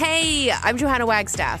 Hey, I'm Johanna Wagstaff.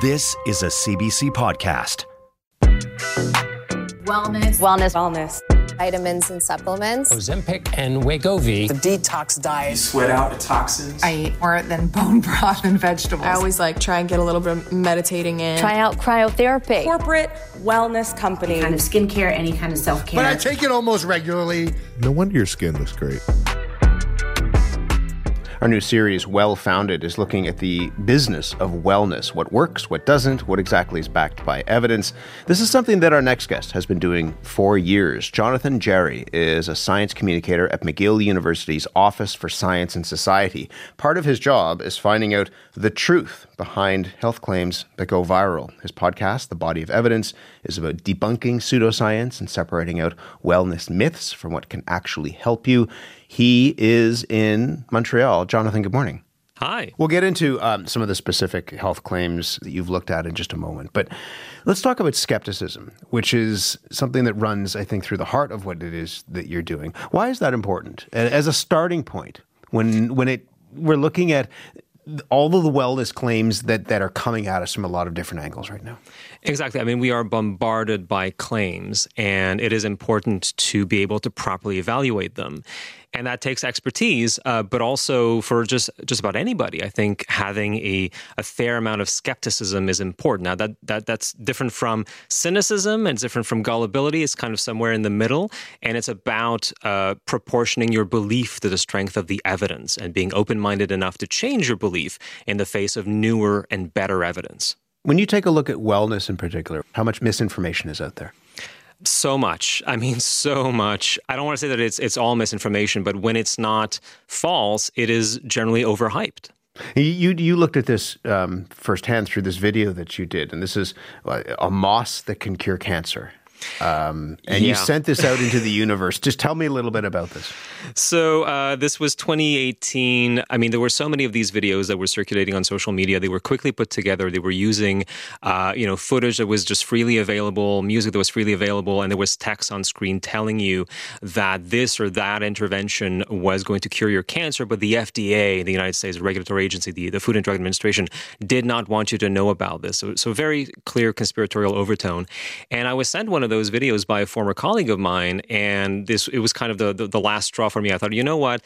This is a CBC podcast. Wellness. Wellness. Wellness. Vitamins and supplements. Ozempic and Wegovy. The detox diet. Sweat out the toxins. I eat more than bone broth and vegetables. I always like try and get a little bit of meditating in. Try out cryotherapy. Corporate wellness company. Any kind of skincare, any kind of self care. But I take it almost regularly. No wonder your skin looks great. Our new series, Well Founded, is looking at the business of wellness what works, what doesn't, what exactly is backed by evidence. This is something that our next guest has been doing for years. Jonathan Jarry is a science communicator at McGill University's Office for Science and Society. Part of his job is finding out the truth behind health claims that go viral. His podcast, The Body of Evidence, is about debunking pseudoscience and separating out wellness myths from what can actually help you. He is in Montreal. Jonathan, good morning. Hi. We'll get into um, some of the specific health claims that you've looked at in just a moment. But let's talk about skepticism, which is something that runs, I think, through the heart of what it is that you're doing. Why is that important? As a starting point, when, when it, we're looking at all of the wellness claims that, that are coming at us from a lot of different angles right now. Exactly. I mean, we are bombarded by claims, and it is important to be able to properly evaluate them. And that takes expertise, uh, but also for just just about anybody, I think having a, a fair amount of skepticism is important. Now that, that that's different from cynicism and different from gullibility. It's kind of somewhere in the middle, and it's about uh, proportioning your belief to the strength of the evidence and being open minded enough to change your belief in the face of newer and better evidence. When you take a look at wellness in particular, how much misinformation is out there? So much. I mean, so much. I don't want to say that it's it's all misinformation, but when it's not false, it is generally overhyped. You you looked at this um, firsthand through this video that you did, and this is a moss that can cure cancer. Um, and yeah. you sent this out into the universe. Just tell me a little bit about this. So uh, this was 2018. I mean, there were so many of these videos that were circulating on social media. They were quickly put together. They were using, uh, you know, footage that was just freely available, music that was freely available, and there was text on screen telling you that this or that intervention was going to cure your cancer. But the FDA, the United States regulatory agency, the, the Food and Drug Administration, did not want you to know about this. So, so very clear conspiratorial overtone. And I was sent one of of those videos by a former colleague of mine, and this it was kind of the, the, the last straw for me. I thought, you know what?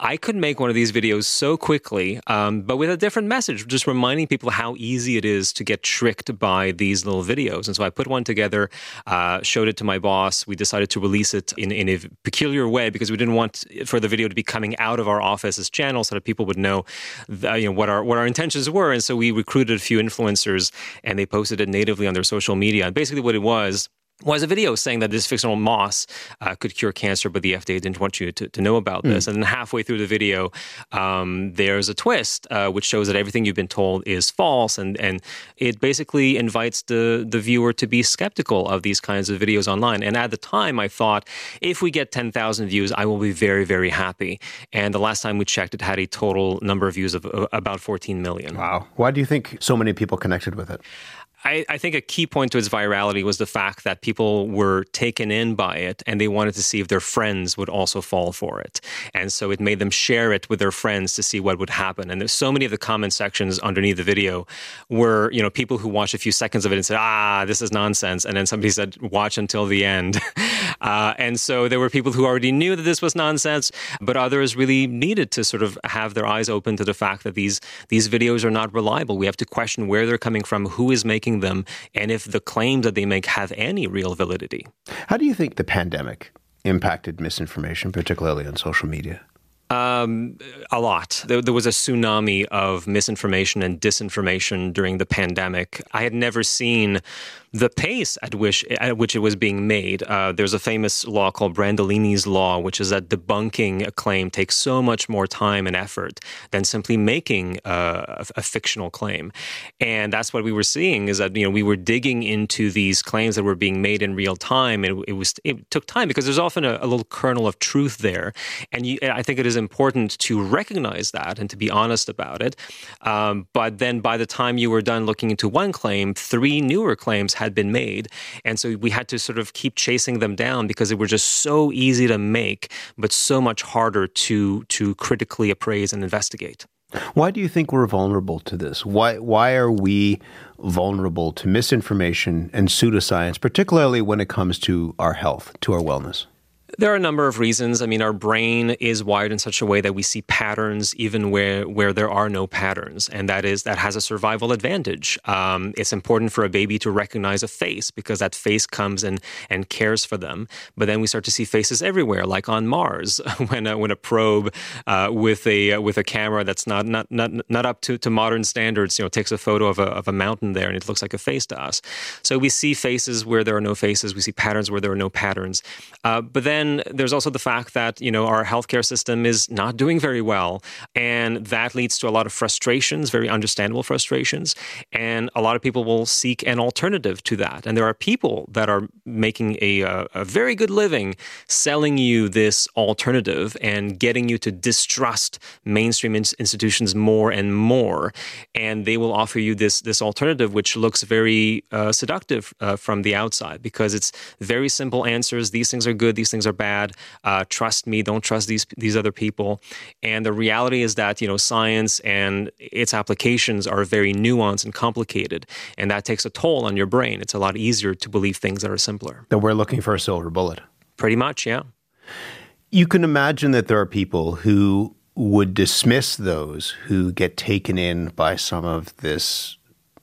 I could make one of these videos so quickly, um, but with a different message, just reminding people how easy it is to get tricked by these little videos. And so I put one together, uh, showed it to my boss. We decided to release it in, in a peculiar way because we didn't want for the video to be coming out of our office's channel so that people would know, the, you know what our what our intentions were. And so we recruited a few influencers, and they posted it natively on their social media. And basically, what it was was a video saying that this fictional moss uh, could cure cancer, but the FDA didn't want you to, to know about this. Mm. And then halfway through the video, um, there's a twist uh, which shows that everything you've been told is false, and and it basically invites the the viewer to be skeptical of these kinds of videos online. And at the time, I thought if we get 10,000 views, I will be very very happy. And the last time we checked, it had a total number of views of uh, about 14 million. Wow! Why do you think so many people connected with it? I, I, think a key point to its virality was the fact that people were taken in by it and they wanted to see if their friends would also fall for it. And so it made them share it with their friends to see what would happen. And there's so many of the comment sections underneath the video were, you know, people who watched a few seconds of it and said, ah, this is nonsense. And then somebody said, watch until the end. uh, and so there were people who already knew that this was nonsense, but others really needed to sort of have their eyes open to the fact that these, these videos are not reliable. We have to question where they're coming from, who is making them and if the claims that they make have any real validity. How do you think the pandemic impacted misinformation, particularly on social media? Um, a lot. There, there, was a tsunami of misinformation and disinformation during the pandemic. I had never seen the pace at which at which it was being made. Uh, there's a famous law called Brandolini's law, which is that debunking a claim takes so much more time and effort than simply making uh, a, a fictional claim, and that's what we were seeing is that you know we were digging into these claims that were being made in real time, and it, it was it took time because there's often a, a little kernel of truth there, and you, I think it is important to recognize that and to be honest about it. Um, but then by the time you were done looking into one claim, three newer claims had been made. And so we had to sort of keep chasing them down because they were just so easy to make, but so much harder to, to critically appraise and investigate. Why do you think we're vulnerable to this? Why, why are we vulnerable to misinformation and pseudoscience, particularly when it comes to our health, to our wellness? There are a number of reasons. I mean, our brain is wired in such a way that we see patterns even where where there are no patterns, and that is that has a survival advantage. Um, it's important for a baby to recognize a face because that face comes and and cares for them. But then we start to see faces everywhere, like on Mars, when a, when a probe uh, with a with a camera that's not not not not up to, to modern standards, you know, takes a photo of a of a mountain there, and it looks like a face to us. So we see faces where there are no faces. We see patterns where there are no patterns. Uh, but then then there's also the fact that you know our healthcare system is not doing very well, and that leads to a lot of frustrations, very understandable frustrations, and a lot of people will seek an alternative to that. And there are people that are making a, a, a very good living selling you this alternative and getting you to distrust mainstream in- institutions more and more, and they will offer you this this alternative, which looks very uh, seductive uh, from the outside because it's very simple answers. These things are good. These things are bad. Uh, trust me, don't trust these these other people. And the reality is that you know science and its applications are very nuanced and complicated, and that takes a toll on your brain. It's a lot easier to believe things that are simpler. That we're looking for a silver bullet. Pretty much, yeah. You can imagine that there are people who would dismiss those who get taken in by some of this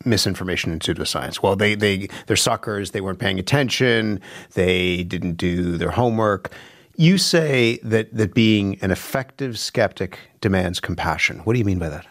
misinformation and pseudoscience. Well, they they they're suckers. They weren't paying attention. They didn't do their homework. You say that that being an effective skeptic demands compassion. What do you mean by that?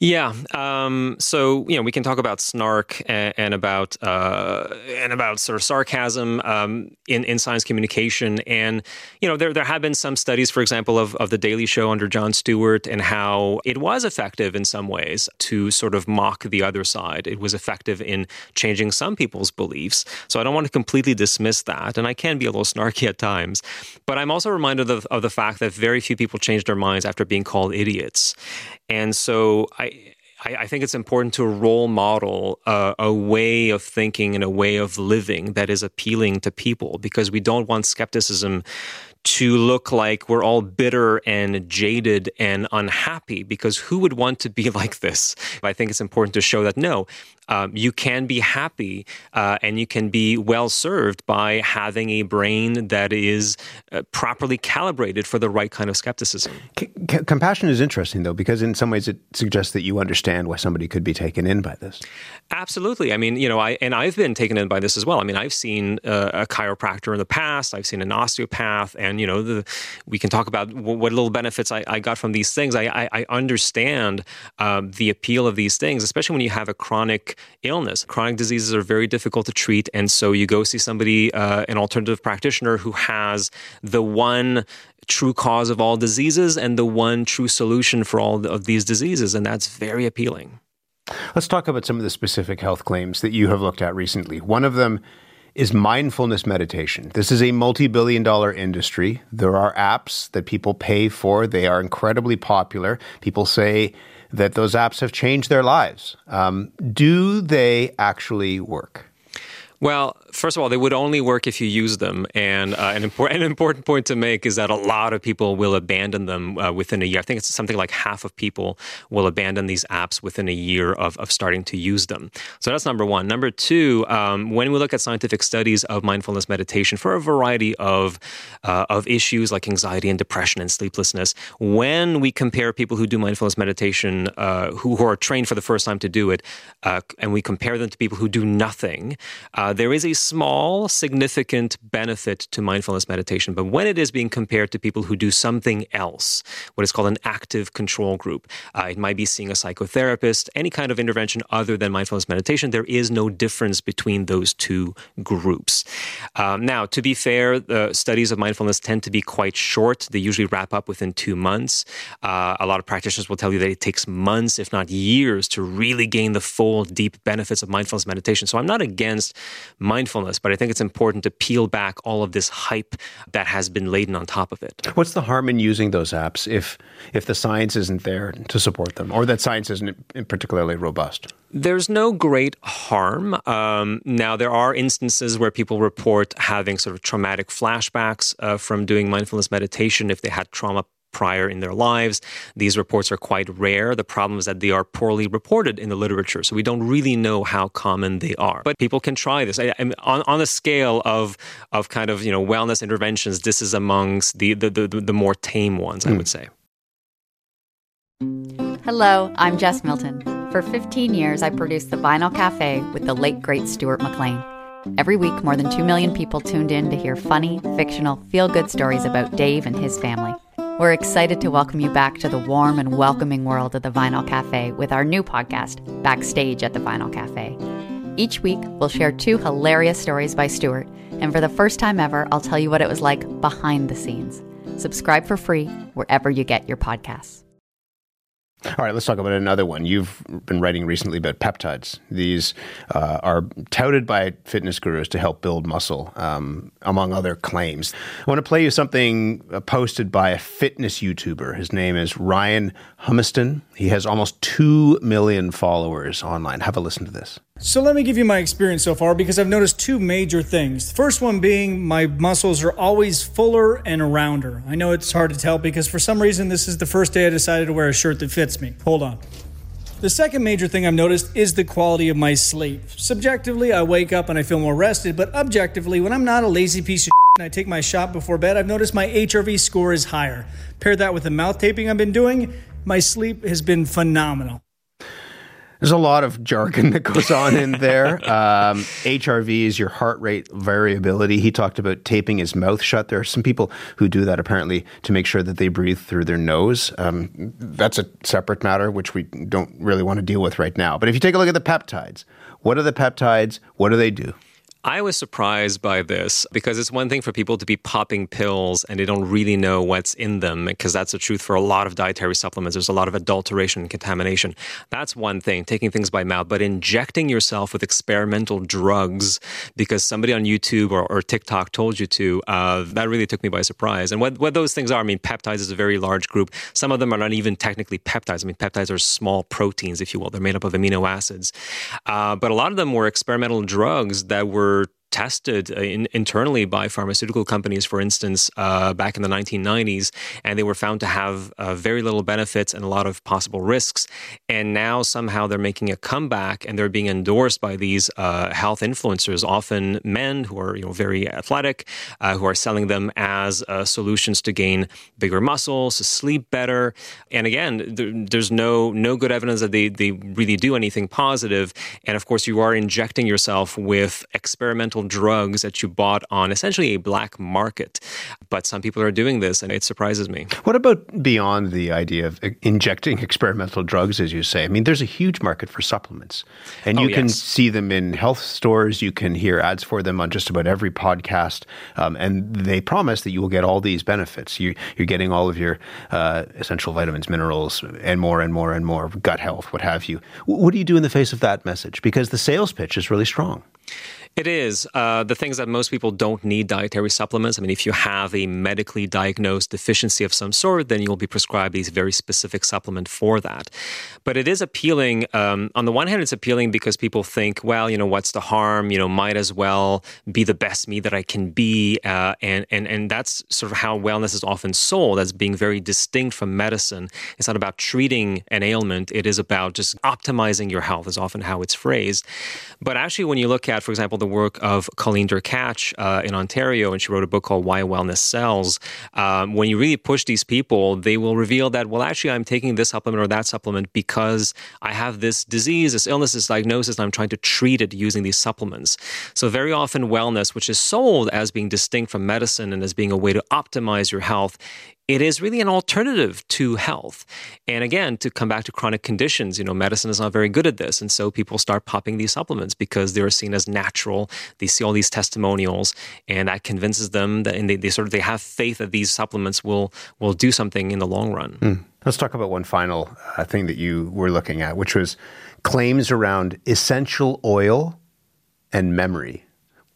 Yeah. Um, so you know, we can talk about snark and, and about uh, and about sort of sarcasm um, in in science communication. And you know, there there have been some studies, for example, of of the Daily Show under Jon Stewart, and how it was effective in some ways to sort of mock the other side. It was effective in changing some people's beliefs. So I don't want to completely dismiss that, and I can be a little snarky at times. But I'm also reminded of, of the fact that very few people change their minds after being called idiots. And so I, I, think it's important to role model a, a, way of thinking and a way of living that is appealing to people because we don't want skepticism to look like we're all bitter and jaded and unhappy because who would want to be like this? I think it's important to show that no, um, you can be happy uh, and you can be well served by having a brain that is uh, properly calibrated for the right kind of skepticism. C- compassion is interesting, though, because in some ways it suggests that you understand why somebody could be taken in by this. Absolutely. I mean, you know, I and I've been taken in by this as well. I mean, I've seen uh, a chiropractor in the past. I've seen an osteopath, and you know, the, we can talk about what, what little benefits I, I, got from these things. I, I, I understand um, the appeal of these things, especially when you have a chronic illness. Chronic diseases are very difficult to treat, and so you go see somebody, uh, an alternative practitioner, who has the one true cause of all diseases and the one true solution for all of these diseases, and that's very appealing. Let's talk about some of the specific health claims that you have looked at recently. One of them is mindfulness meditation. This is a multi billion dollar industry. There are apps that people pay for, they are incredibly popular. People say that those apps have changed their lives. Um, do they actually work? Well, first of all, they would only work if you use them. And uh, an, important, an important point to make is that a lot of people will abandon them uh, within a year. I think it's something like half of people will abandon these apps within a year of, of starting to use them. So that's number one. Number two, um, when we look at scientific studies of mindfulness meditation for a variety of, uh, of issues like anxiety and depression and sleeplessness, when we compare people who do mindfulness meditation, uh, who, who, are trained for the first time to do it, uh, and we compare them to people who do nothing, uh, there is a small, significant benefit to mindfulness meditation, but when it is being compared to people who do something else, what is called an active control group, uh, it might be seeing a psychotherapist, any kind of intervention other than mindfulness meditation, there is no difference between those two groups. Um, now, to be fair, the studies of mindfulness tend to be quite short. They usually wrap up within two months. Uh, a lot of practitioners will tell you that it takes months, if not years, to really gain the full, deep benefits of mindfulness meditation. So I'm not against mindfulness, but I think it's important to peel back all of this hype that has been laden on top of it. What's the harm in using those apps if if the science isn't there to support them, or that science isn't particularly robust? There's no great harm. Um, now, there are instances where people report having sort of traumatic flashbacks uh, from doing mindfulness meditation if they had trauma prior in their lives. These reports are quite rare. The problem is that they are poorly reported in the literature, so we don't really know how common they are. But people can try this. I, I on, on a scale of of kind of you know wellness interventions, this is amongst the the, the, the more tame ones, mm. I hmm. would say. Hello, I'm Jess Milton. For 15 years, I produced the Vinyl Cafe with the late great Stuart McLean. Every week, more than 2 million people tuned in to hear funny, fictional, feel good stories about Dave and his family. We're excited to welcome you back to the warm and welcoming world of the Vinyl Cafe with our new podcast, Backstage at the Vinyl Cafe. Each week, we'll share two hilarious stories by Stuart, and for the first time ever, I'll tell you what it was like behind the scenes. Subscribe for free wherever you get your podcasts. All right, let's talk about another one. You've been writing recently about peptides. These uh, are touted by fitness gurus to help build muscle, um, among other claims. I want to play you something uh, posted by a fitness YouTuber. His name is Ryan Humiston. He has almost 2 million followers online. Have a listen to this. So let me give you my experience so far because I've noticed two major things. The first one being my muscles are always fuller and rounder. I know it's hard to tell because for some reason this is the first day I decided to wear a shirt that fits me. Hold on. The second major thing I've noticed is the quality of my sleep. Subjectively, I wake up and I feel more rested, but objectively, when I'm not a lazy piece of and I take my shot before bed, I've noticed my HRV score is higher. Pair that with the mouth taping I've been doing, my sleep has been phenomenal. There's a lot of jargon that goes on in there. Um, HRV is your heart rate variability. He talked about taping his mouth shut. There are some people who do that apparently to make sure that they breathe through their nose. Um, that's a separate matter, which we don't really want to deal with right now. But if you take a look at the peptides, what are the peptides? What do they do? I was surprised by this because it's one thing for people to be popping pills and they don't really know what's in them because that's the truth for a lot of dietary supplements. There's a lot of adulteration and contamination. That's one thing, taking things by mouth, but injecting yourself with experimental drugs because somebody on YouTube or, or TikTok told you to, uh, that really took me by surprise. And what, what those things are, I mean, peptides is a very large group. Some of them are not even technically peptides. I mean, peptides are small proteins, if you will. They're made up of amino acids. Uh, but a lot of them were experimental drugs that were tested uh, in, internally by pharmaceutical companies, for instance, uh, back in the 1990s, and they were found to have uh, very little benefits and a lot of possible risks. And now somehow they're making a comeback and they're being endorsed by these uh, health influencers, often men who are you know very athletic, uh, who are selling them as uh, solutions to gain bigger muscles, to sleep better. And again, there, there's no no good evidence that they they really do anything positive. And of course, you are injecting yourself with experimental drugs that you bought on essentially a black market. But some people are doing this, and it surprises me. What about beyond the idea of injecting experimental drugs, as you say? I mean, there's a huge market for supplements, and you oh, can see them in health stores. You can hear ads for them on just about every podcast, um, and they promise that you will get all these benefits. You, are getting all of your uh, essential vitamins, minerals, and more and more and more, gut health, what have you. What do you do in the face of that message? Because the sales pitch is really strong. It is. Uh, the things that most people don't need dietary supplements. I mean, if you have a medically diagnosed deficiency of some sort, then you'll be prescribed these very specific supplement for that. But it is appealing. Um, on the one hand, it's appealing because people think, well, you know, what's the harm? You know, might as well be the best me that I can be. Uh, and, and, and that's sort of how wellness is often sold as being very distinct from medicine. It's not about treating an ailment. It is about just optimizing your health is often how it's phrased. But actually, when you look at, for example, the work of Colleen Derkatch uh, in Ontario, and she wrote a book called Why Wellness Sells, um, when you really push these people, they will reveal that, well, actually, I'm taking this supplement or that supplement because I have this disease, this illness, this diagnosis, and I'm trying to treat it using these supplements. So, very often, wellness, which is sold as being distinct from medicine and as being a way to optimize your health, it is really an alternative to health. And again, to come back to chronic conditions, you know, medicine is not very good at this. And so people start popping these supplements because they're seen as natural. They see all these testimonials and that convinces them that and they, they sort of they have faith that these supplements will will do something in the long run. Mm. Let's talk about one final uh, thing that you were looking at, which was claims around essential oil and memory.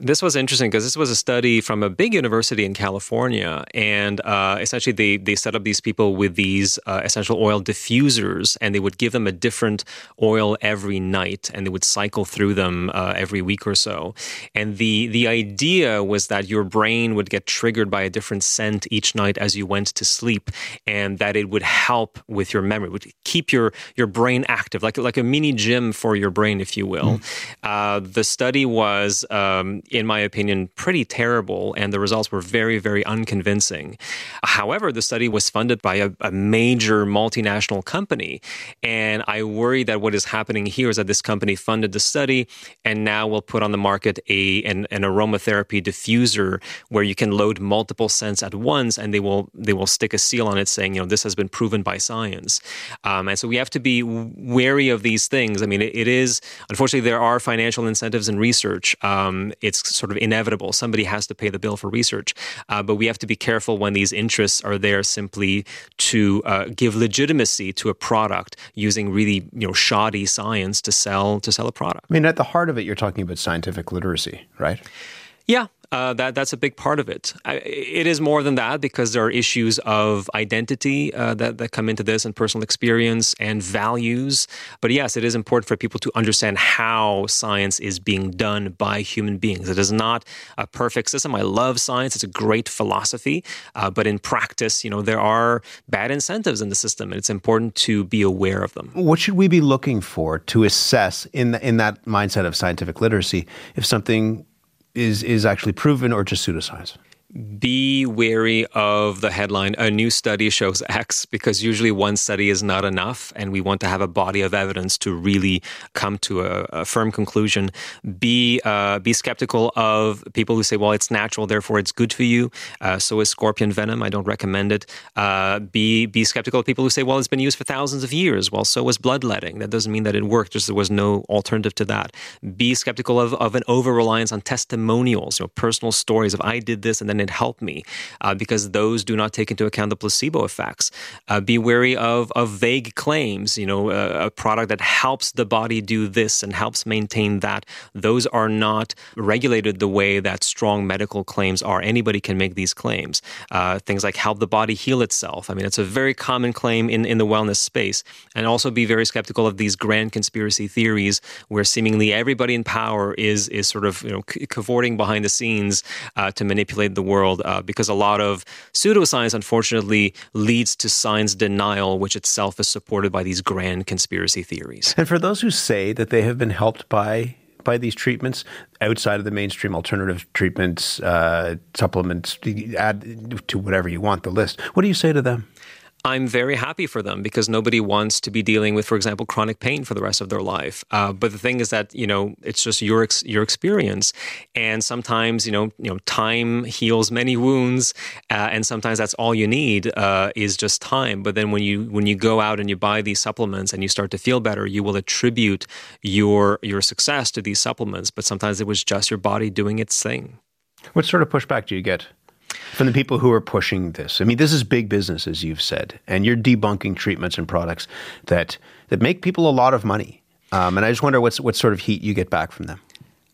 This was interesting because this was a study from a big university in California, and uh, essentially they they set up these people with these uh, essential oil diffusers, and they would give them a different oil every night, and they would cycle through them uh, every week or so. And the the idea was that your brain would get triggered by a different scent each night as you went to sleep, and that it would help with your memory, would keep your your brain active, like like a mini gym for your brain, if you will. Mm. the study was. Um, in my opinion, pretty terrible, and the results were very, very unconvincing. However, the study was funded by a, a major multinational company, and I worry that what is happening here is that this company funded the study and now will put on the market a an, an aromatherapy diffuser where you can load multiple scents at once, and they will they will stick a seal on it saying, you know, this has been proven by science. Um, and so we have to be wary of these things. I mean, it, it is unfortunately there are financial incentives in research. Um, it's sort of inevitable. Somebody has to pay the bill for research. Uh, but we have to be careful when these interests are there simply to uh, give legitimacy to a product using really you know shoddy science to sell to sell a product. I mean, at the heart of it, you're talking about scientific literacy, right? Yeah, uh, that that's a big part of it. I, it is more than that because there are issues of identity uh, that that come into this and personal experience and values. But yes, it is important for people to understand how science is being done by human beings. It is not a perfect system. I love science; it's a great philosophy, uh, but in practice, you know, there are bad incentives in the system, and it's important to be aware of them. What should we be looking for to assess in the, in that mindset of scientific literacy if something is is actually proven or just pseudoscience? Be wary of the headline a new study shows x because usually one study is not enough and we want to have a body of evidence to really come to a, a firm conclusion. Be uh, be skeptical of people who say well it's natural therefore it's good for you. Uh, so is scorpion venom. I don't recommend it. Uh, be be skeptical of people who say well it's been used for thousands of years. Well so was bloodletting. That doesn't mean that it worked just there was no alternative to that. Be skeptical of, of an over reliance on testimonials you know personal stories of i did this and then it helped me uh, because those do not take into account the placebo effects. Uh, be wary of, of vague claims, you know, a, a product that helps the body do this and helps maintain that. Those are not regulated the way that strong medical claims are. Anybody can make these claims. Uh, things like help the body heal itself. I mean, it's a very common claim in, in the wellness space. And also be very skeptical of these grand conspiracy theories where seemingly everybody in power is, is sort of, you know, cavorting behind the scenes uh, to manipulate the world uh, because a lot of pseudoscience, unfortunately, leads to science denial, which itself is supported by these grand conspiracy theories. And for those who say that they have been helped by by these treatments outside of the mainstream alternative treatments, uh, supplements, add to whatever you want the list. What do you say to them? I'm very happy for them because nobody wants to be dealing with, for example, chronic pain for the rest of their life. Uh, but the thing is that you know it's just your ex- your experience, and sometimes you know you know time heals many wounds, uh, and sometimes that's all you need uh, is just time. But then when you when you go out and you buy these supplements and you start to feel better, you will attribute your your success to these supplements. But sometimes it was just your body doing its thing. What sort of pushback do you get from the people who are pushing this. I mean, this is big business, as you've said, and you're debunking treatments and products that that make people a lot of money. Um, and I just wonder what's what sort of heat you get back from them.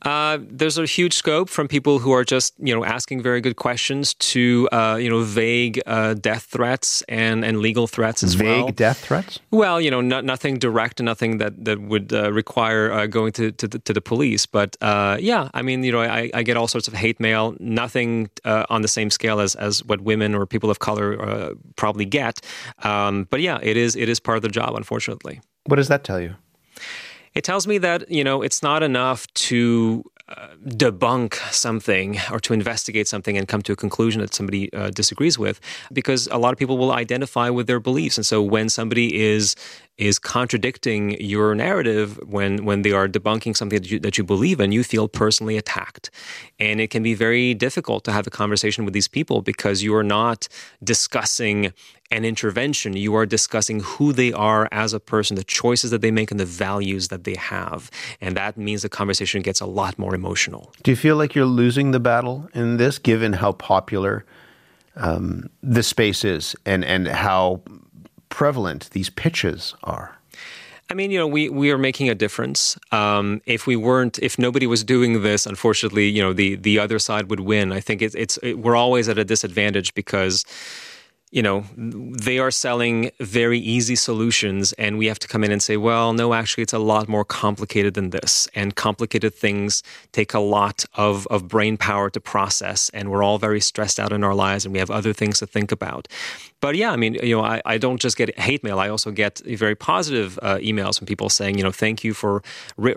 Uh, there's a huge scope from people who are just you know asking very good questions to uh, you know vague uh, death threats and, and legal threats as vague well. Vague death threats. Well, you know, no, nothing direct, nothing that that would uh, require uh, going to to the, to the, police. But uh, yeah, I mean, you know, I, I, get all sorts of hate mail. Nothing on the same scale as as what women or people of color probably get. Um, but yeah, it is it is part of the job, unfortunately. What does that tell you? It tells me that, you know, it's not enough to debunk something or to investigate something and come to a conclusion that somebody uh, disagrees with because a lot of people will identify with their beliefs. And so when somebody is is contradicting your narrative when when they are debunking something that you, that you believe in you feel personally attacked. And it can be very difficult to have a conversation with these people because you are not discussing an intervention. You are discussing who they are as a person the choices that they make and the values that they have. And that means the conversation gets a lot more emotional. Do you feel like you're losing the battle in this given how popular um, the space is and and how prevalent these pitches are? I mean, you know, we, we are making a difference. Um, if we weren't, if nobody was doing this, unfortunately, you know, the the other side would win. I think it's it's it, we're always at a disadvantage because you know, they are selling very easy solutions, and we have to come in and say, well, no, actually, it's a lot more complicated than this. And complicated things take a lot of, of brain power to process, and we're all very stressed out in our lives, and we have other things to think about. But yeah, I mean, you know, I, I don't just get hate mail. I also get very positive uh, emails from people saying, you know, thank you for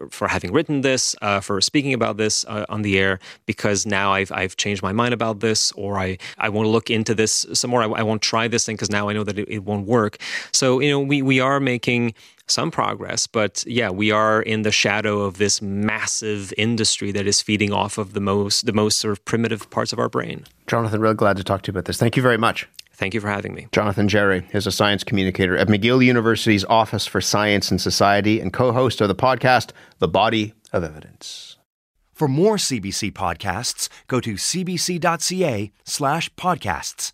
for having written this, uh, for speaking about this uh, on the air, because now I've I've changed my mind about this, or I I want to look into this some more. I, I won't try this thing because now I know that it, it won't work. So you know, we we are making some progress, but yeah, we are in the shadow of this massive industry that is feeding off of the most the most sort of primitive parts of our brain. Jonathan, real glad to talk to you about this. Thank you very much. Thank you for having me. Jonathan Jarry is a science communicator at McGill University's Office for Science and Society and co host of the podcast, The Body of Evidence. For more CBC podcasts, go to cbc.ca slash podcasts.